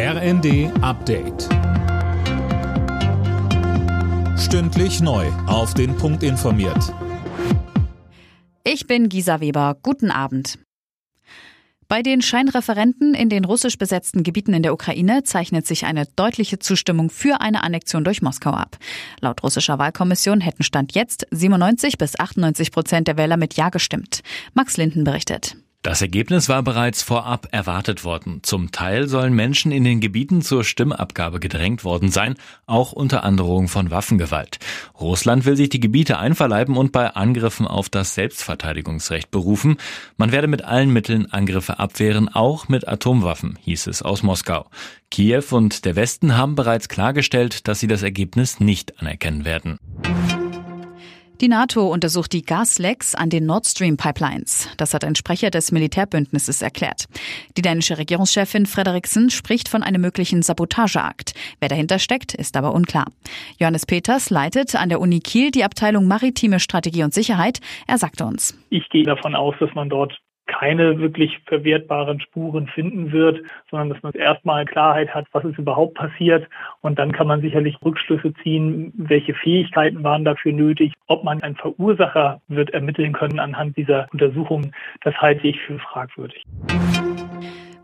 RND Update. Stündlich neu. Auf den Punkt informiert. Ich bin Gisa Weber. Guten Abend. Bei den Scheinreferenten in den russisch besetzten Gebieten in der Ukraine zeichnet sich eine deutliche Zustimmung für eine Annexion durch Moskau ab. Laut russischer Wahlkommission hätten Stand jetzt 97 bis 98 Prozent der Wähler mit Ja gestimmt. Max Linden berichtet. Das Ergebnis war bereits vorab erwartet worden. Zum Teil sollen Menschen in den Gebieten zur Stimmabgabe gedrängt worden sein, auch unter Androhung von Waffengewalt. Russland will sich die Gebiete einverleiben und bei Angriffen auf das Selbstverteidigungsrecht berufen. Man werde mit allen Mitteln Angriffe abwehren, auch mit Atomwaffen, hieß es aus Moskau. Kiew und der Westen haben bereits klargestellt, dass sie das Ergebnis nicht anerkennen werden. Die NATO untersucht die Gaslecks an den Nord Stream Pipelines. Das hat ein Sprecher des Militärbündnisses erklärt. Die dänische Regierungschefin Frederiksen spricht von einem möglichen Sabotageakt. Wer dahinter steckt, ist aber unklar. Johannes Peters leitet an der Uni Kiel die Abteilung Maritime Strategie und Sicherheit. Er sagte uns. Ich gehe davon aus, dass man dort keine wirklich verwertbaren Spuren finden wird, sondern dass man erstmal Klarheit hat, was ist überhaupt passiert. Und dann kann man sicherlich Rückschlüsse ziehen, welche Fähigkeiten waren dafür nötig. Ob man einen Verursacher wird ermitteln können anhand dieser Untersuchungen, das halte ich für fragwürdig.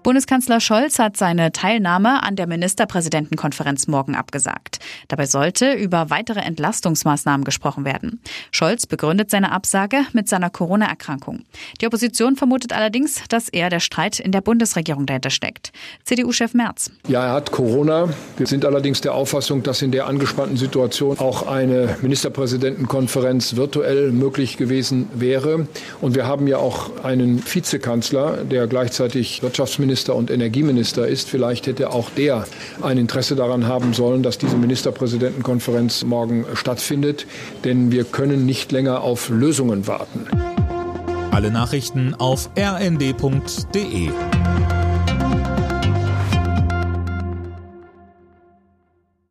Bundeskanzler Scholz hat seine Teilnahme an der Ministerpräsidentenkonferenz morgen abgesagt. Dabei sollte über weitere Entlastungsmaßnahmen gesprochen werden. Scholz begründet seine Absage mit seiner Corona-Erkrankung. Die Opposition vermutet allerdings, dass eher der Streit in der Bundesregierung dahinter steckt. CDU-Chef Merz. Ja, er hat Corona. Wir sind allerdings der Auffassung, dass in der angespannten Situation auch eine Ministerpräsidentenkonferenz virtuell möglich gewesen wäre. Und wir haben ja auch einen Vizekanzler, der gleichzeitig Wirtschaftsminister Finanzminister und Energieminister ist. Vielleicht hätte auch der ein Interesse daran haben sollen, dass diese Ministerpräsidentenkonferenz morgen stattfindet. Denn wir können nicht länger auf Lösungen warten. Alle Nachrichten auf rnd.de